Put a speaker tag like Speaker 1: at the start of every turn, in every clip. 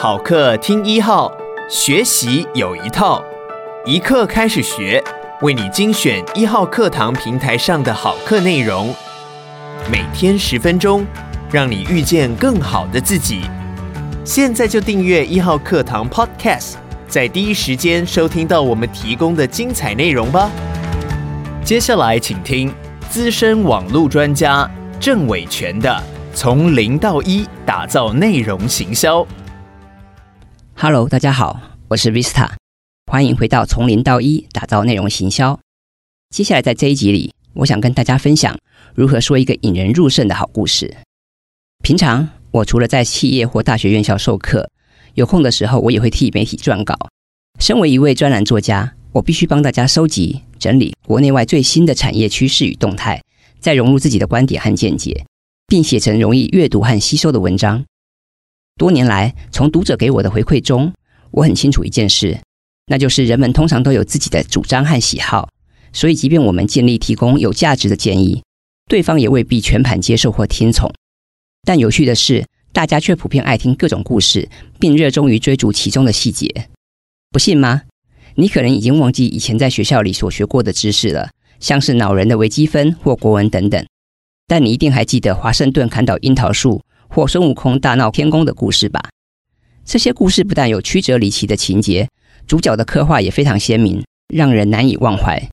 Speaker 1: 好课听一号，学习有一套，一课开始学，为你精选一号课堂平台上的好课内容，每天十分钟，让你遇见更好的自己。现在就订阅一号课堂 Podcast，在第一时间收听到我们提供的精彩内容吧。接下来请听资深网络专家郑伟权的《从零到一打造内容行销》。
Speaker 2: Hello，大家好，我是 Vista，欢迎回到《从零到一打造内容行销》。接下来在这一集里，我想跟大家分享如何说一个引人入胜的好故事。平常我除了在企业或大学院校授课，有空的时候我也会替媒体撰稿。身为一位专栏作家，我必须帮大家收集、整理国内外最新的产业趋势与动态，再融入自己的观点和见解，并写成容易阅读和吸收的文章。多年来，从读者给我的回馈中，我很清楚一件事，那就是人们通常都有自己的主张和喜好，所以即便我们尽力提供有价值的建议，对方也未必全盘接受或听从。但有趣的是，大家却普遍爱听各种故事，并热衷于追逐其中的细节。不信吗？你可能已经忘记以前在学校里所学过的知识了，像是恼人的微积分或国文等等。但你一定还记得华盛顿砍倒樱桃树或孙悟空大闹天宫的故事吧？这些故事不但有曲折离奇的情节，主角的刻画也非常鲜明，让人难以忘怀。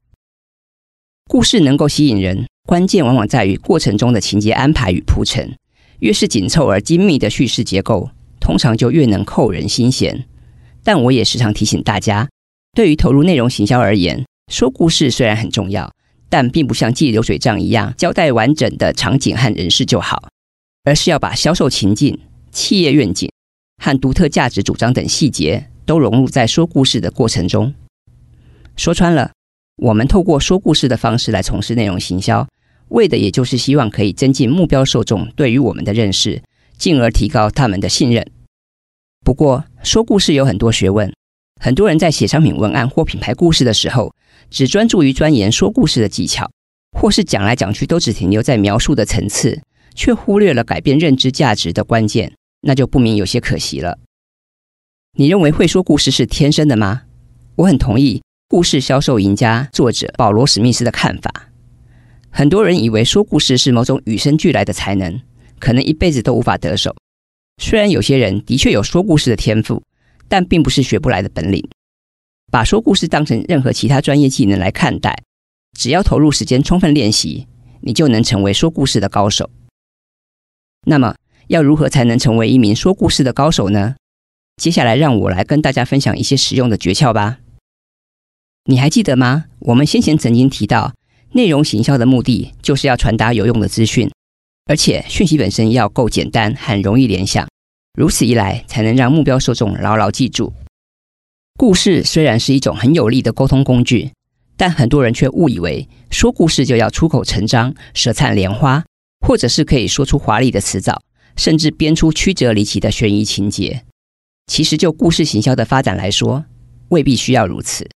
Speaker 2: 故事能够吸引人，关键往往在于过程中的情节安排与铺陈。越是紧凑而精密的叙事结构，通常就越能扣人心弦。但我也时常提醒大家。对于投入内容行销而言，说故事虽然很重要，但并不像记流水账一样交代完整的场景和人事就好，而是要把销售情境、企业愿景和独特价值主张等细节都融入在说故事的过程中。说穿了，我们透过说故事的方式来从事内容行销，为的也就是希望可以增进目标受众对于我们的认识，进而提高他们的信任。不过，说故事有很多学问。很多人在写商品文案或品牌故事的时候，只专注于钻研说故事的技巧，或是讲来讲去都只停留在描述的层次，却忽略了改变认知价值的关键，那就不免有些可惜了。你认为会说故事是天生的吗？我很同意故事销售赢家作者保罗·史密斯的看法。很多人以为说故事是某种与生俱来的才能，可能一辈子都无法得手。虽然有些人的确有说故事的天赋。但并不是学不来的本领。把说故事当成任何其他专业技能来看待，只要投入时间充分练习，你就能成为说故事的高手。那么，要如何才能成为一名说故事的高手呢？接下来，让我来跟大家分享一些实用的诀窍吧。你还记得吗？我们先前曾经提到，内容行销的目的就是要传达有用的资讯，而且讯息本身要够简单，很容易联想。如此一来，才能让目标受众牢牢记住。故事虽然是一种很有力的沟通工具，但很多人却误以为说故事就要出口成章、舌灿莲花，或者是可以说出华丽的辞藻，甚至编出曲折离奇的悬疑情节。其实，就故事行销的发展来说，未必需要如此。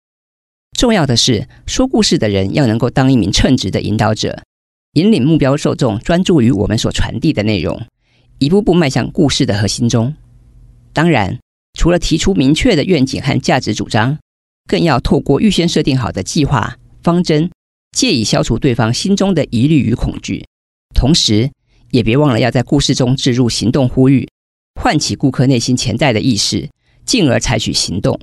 Speaker 2: 重要的是，说故事的人要能够当一名称职的引导者，引领目标受众专注于我们所传递的内容。一步步迈向故事的核心中。当然，除了提出明确的愿景和价值主张，更要透过预先设定好的计划方针，借以消除对方心中的疑虑与恐惧。同时，也别忘了要在故事中置入行动呼吁，唤起顾客内心潜在的意识，进而采取行动。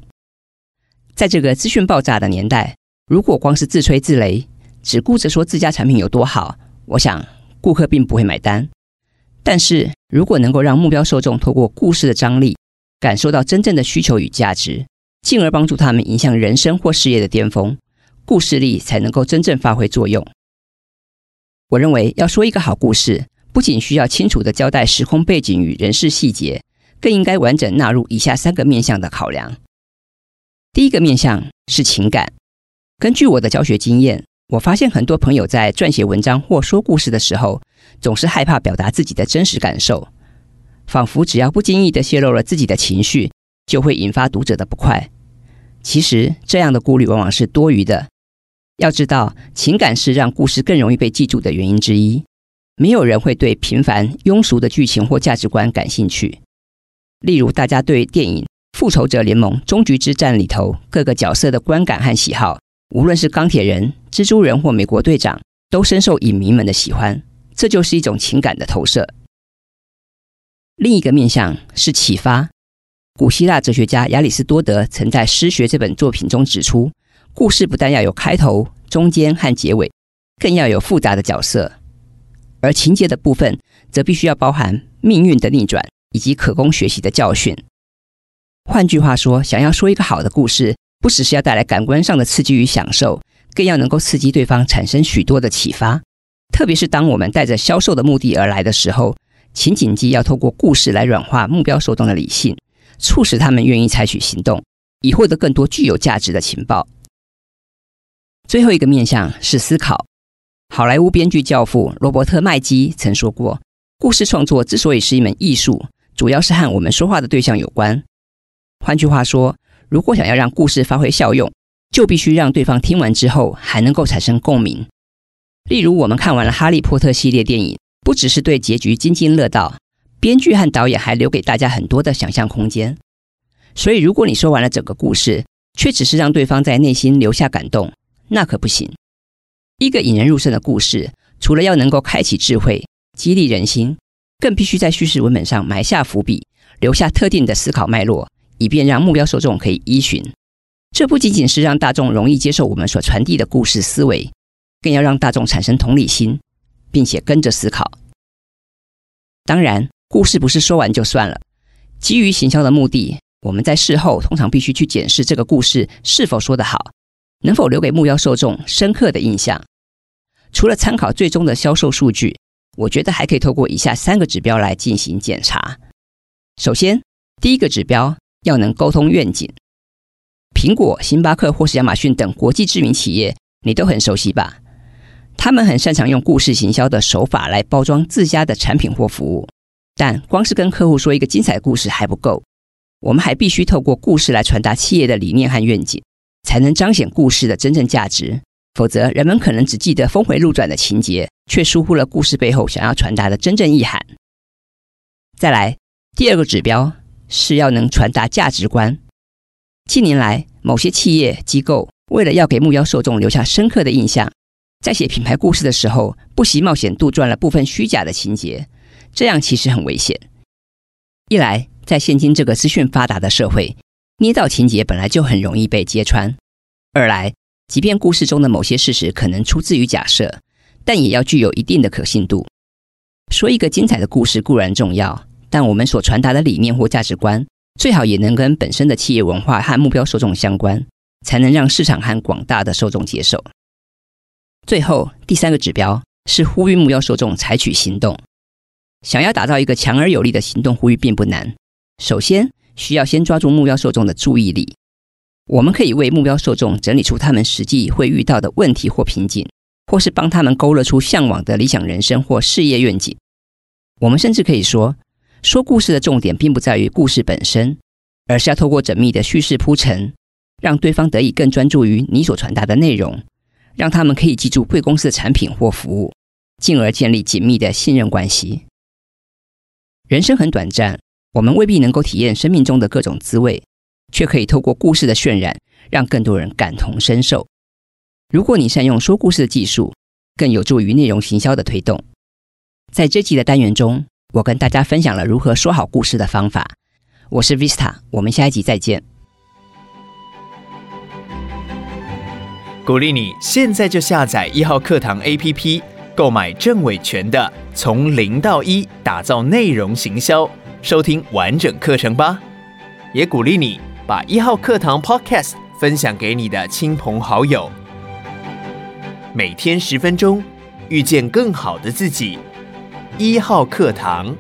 Speaker 2: 在这个资讯爆炸的年代，如果光是自吹自擂，只顾着说自家产品有多好，我想顾客并不会买单。但是如果能够让目标受众透过故事的张力，感受到真正的需求与价值，进而帮助他们迎向人生或事业的巅峰，故事力才能够真正发挥作用。我认为要说一个好故事，不仅需要清楚地交代时空背景与人事细节，更应该完整纳入以下三个面向的考量。第一个面向是情感。根据我的教学经验，我发现很多朋友在撰写文章或说故事的时候，总是害怕表达自己的真实感受，仿佛只要不经意地泄露了自己的情绪，就会引发读者的不快。其实这样的顾虑往往是多余的。要知道，情感是让故事更容易被记住的原因之一。没有人会对平凡庸俗的剧情或价值观感兴趣。例如大家对电影《复仇者联盟：终局之战》里头各个角色的观感和喜好，无论是钢铁人、蜘蛛人或美国队长，都深受影迷们的喜欢。这就是一种情感的投射。另一个面向是启发。古希腊哲学家亚里士多德曾在《诗学》这本作品中指出，故事不但要有开头、中间和结尾，更要有复杂的角色，而情节的部分则必须要包含命运的逆转以及可供学习的教训。换句话说，想要说一个好的故事，不只是要带来感官上的刺激与享受，更要能够刺激对方产生许多的启发。特别是当我们带着销售的目的而来的时候，请谨记要透过故事来软化目标受众的理性。促使他们愿意采取行动，以获得更多具有价值的情报。最后一个面向是思考。好莱坞编剧教父罗伯特麦基曾说过：“故事创作之所以是一门艺术，主要是和我们说话的对象有关。换句话说，如果想要让故事发挥效用，就必须让对方听完之后还能够产生共鸣。例如，我们看完了《哈利波特》系列电影，不只是对结局津津乐道。”编剧和导演还留给大家很多的想象空间，所以如果你说完了整个故事，却只是让对方在内心留下感动，那可不行。一个引人入胜的故事，除了要能够开启智慧、激励人心，更必须在叙事文本上埋下伏笔，留下特定的思考脉络，以便让目标受众可以依循。这不仅仅是让大众容易接受我们所传递的故事思维，更要让大众产生同理心，并且跟着思考。当然。故事不是说完就算了。基于行销的目的，我们在事后通常必须去检视这个故事是否说得好，能否留给目标受众深刻的印象。除了参考最终的销售数据，我觉得还可以透过以下三个指标来进行检查。首先，第一个指标要能沟通愿景。苹果、星巴克或是亚马逊等国际知名企业，你都很熟悉吧？他们很擅长用故事行销的手法来包装自家的产品或服务。但光是跟客户说一个精彩故事还不够，我们还必须透过故事来传达企业的理念和愿景，才能彰显故事的真正价值。否则，人们可能只记得峰回路转的情节，却疏忽了故事背后想要传达的真正意涵。再来，第二个指标是要能传达价值观。近年来，某些企业机构为了要给目标受众留下深刻的印象，在写品牌故事的时候，不惜冒险杜撰了部分虚假的情节。这样其实很危险。一来，在现今这个资讯发达的社会，捏造情节本来就很容易被揭穿；二来，即便故事中的某些事实可能出自于假设，但也要具有一定的可信度。说一个精彩的故事固然重要，但我们所传达的理念或价值观，最好也能跟本身的企业文化和目标受众相关，才能让市场和广大的受众接受。最后，第三个指标是呼吁目标受众采取行动。想要打造一个强而有力的行动呼吁并不难，首先需要先抓住目标受众的注意力。我们可以为目标受众整理出他们实际会遇到的问题或瓶颈，或是帮他们勾勒出向往的理想人生或事业愿景。我们甚至可以说，说故事的重点并不在于故事本身，而是要透过缜密的叙事铺陈，让对方得以更专注于你所传达的内容，让他们可以记住贵公司的产品或服务，进而建立紧密的信任关系。人生很短暂，我们未必能够体验生命中的各种滋味，却可以透过故事的渲染，让更多人感同身受。如果你善用说故事的技术，更有助于内容行销的推动。在这集的单元中，我跟大家分享了如何说好故事的方法。我是 Vista，我们下一集再见。
Speaker 1: 鼓励你现在就下载一号课堂 APP。购买郑伟权的《从零到一打造内容行销》，收听完整课程吧。也鼓励你把一号课堂 Podcast 分享给你的亲朋好友。每天十分钟，遇见更好的自己。一号课堂。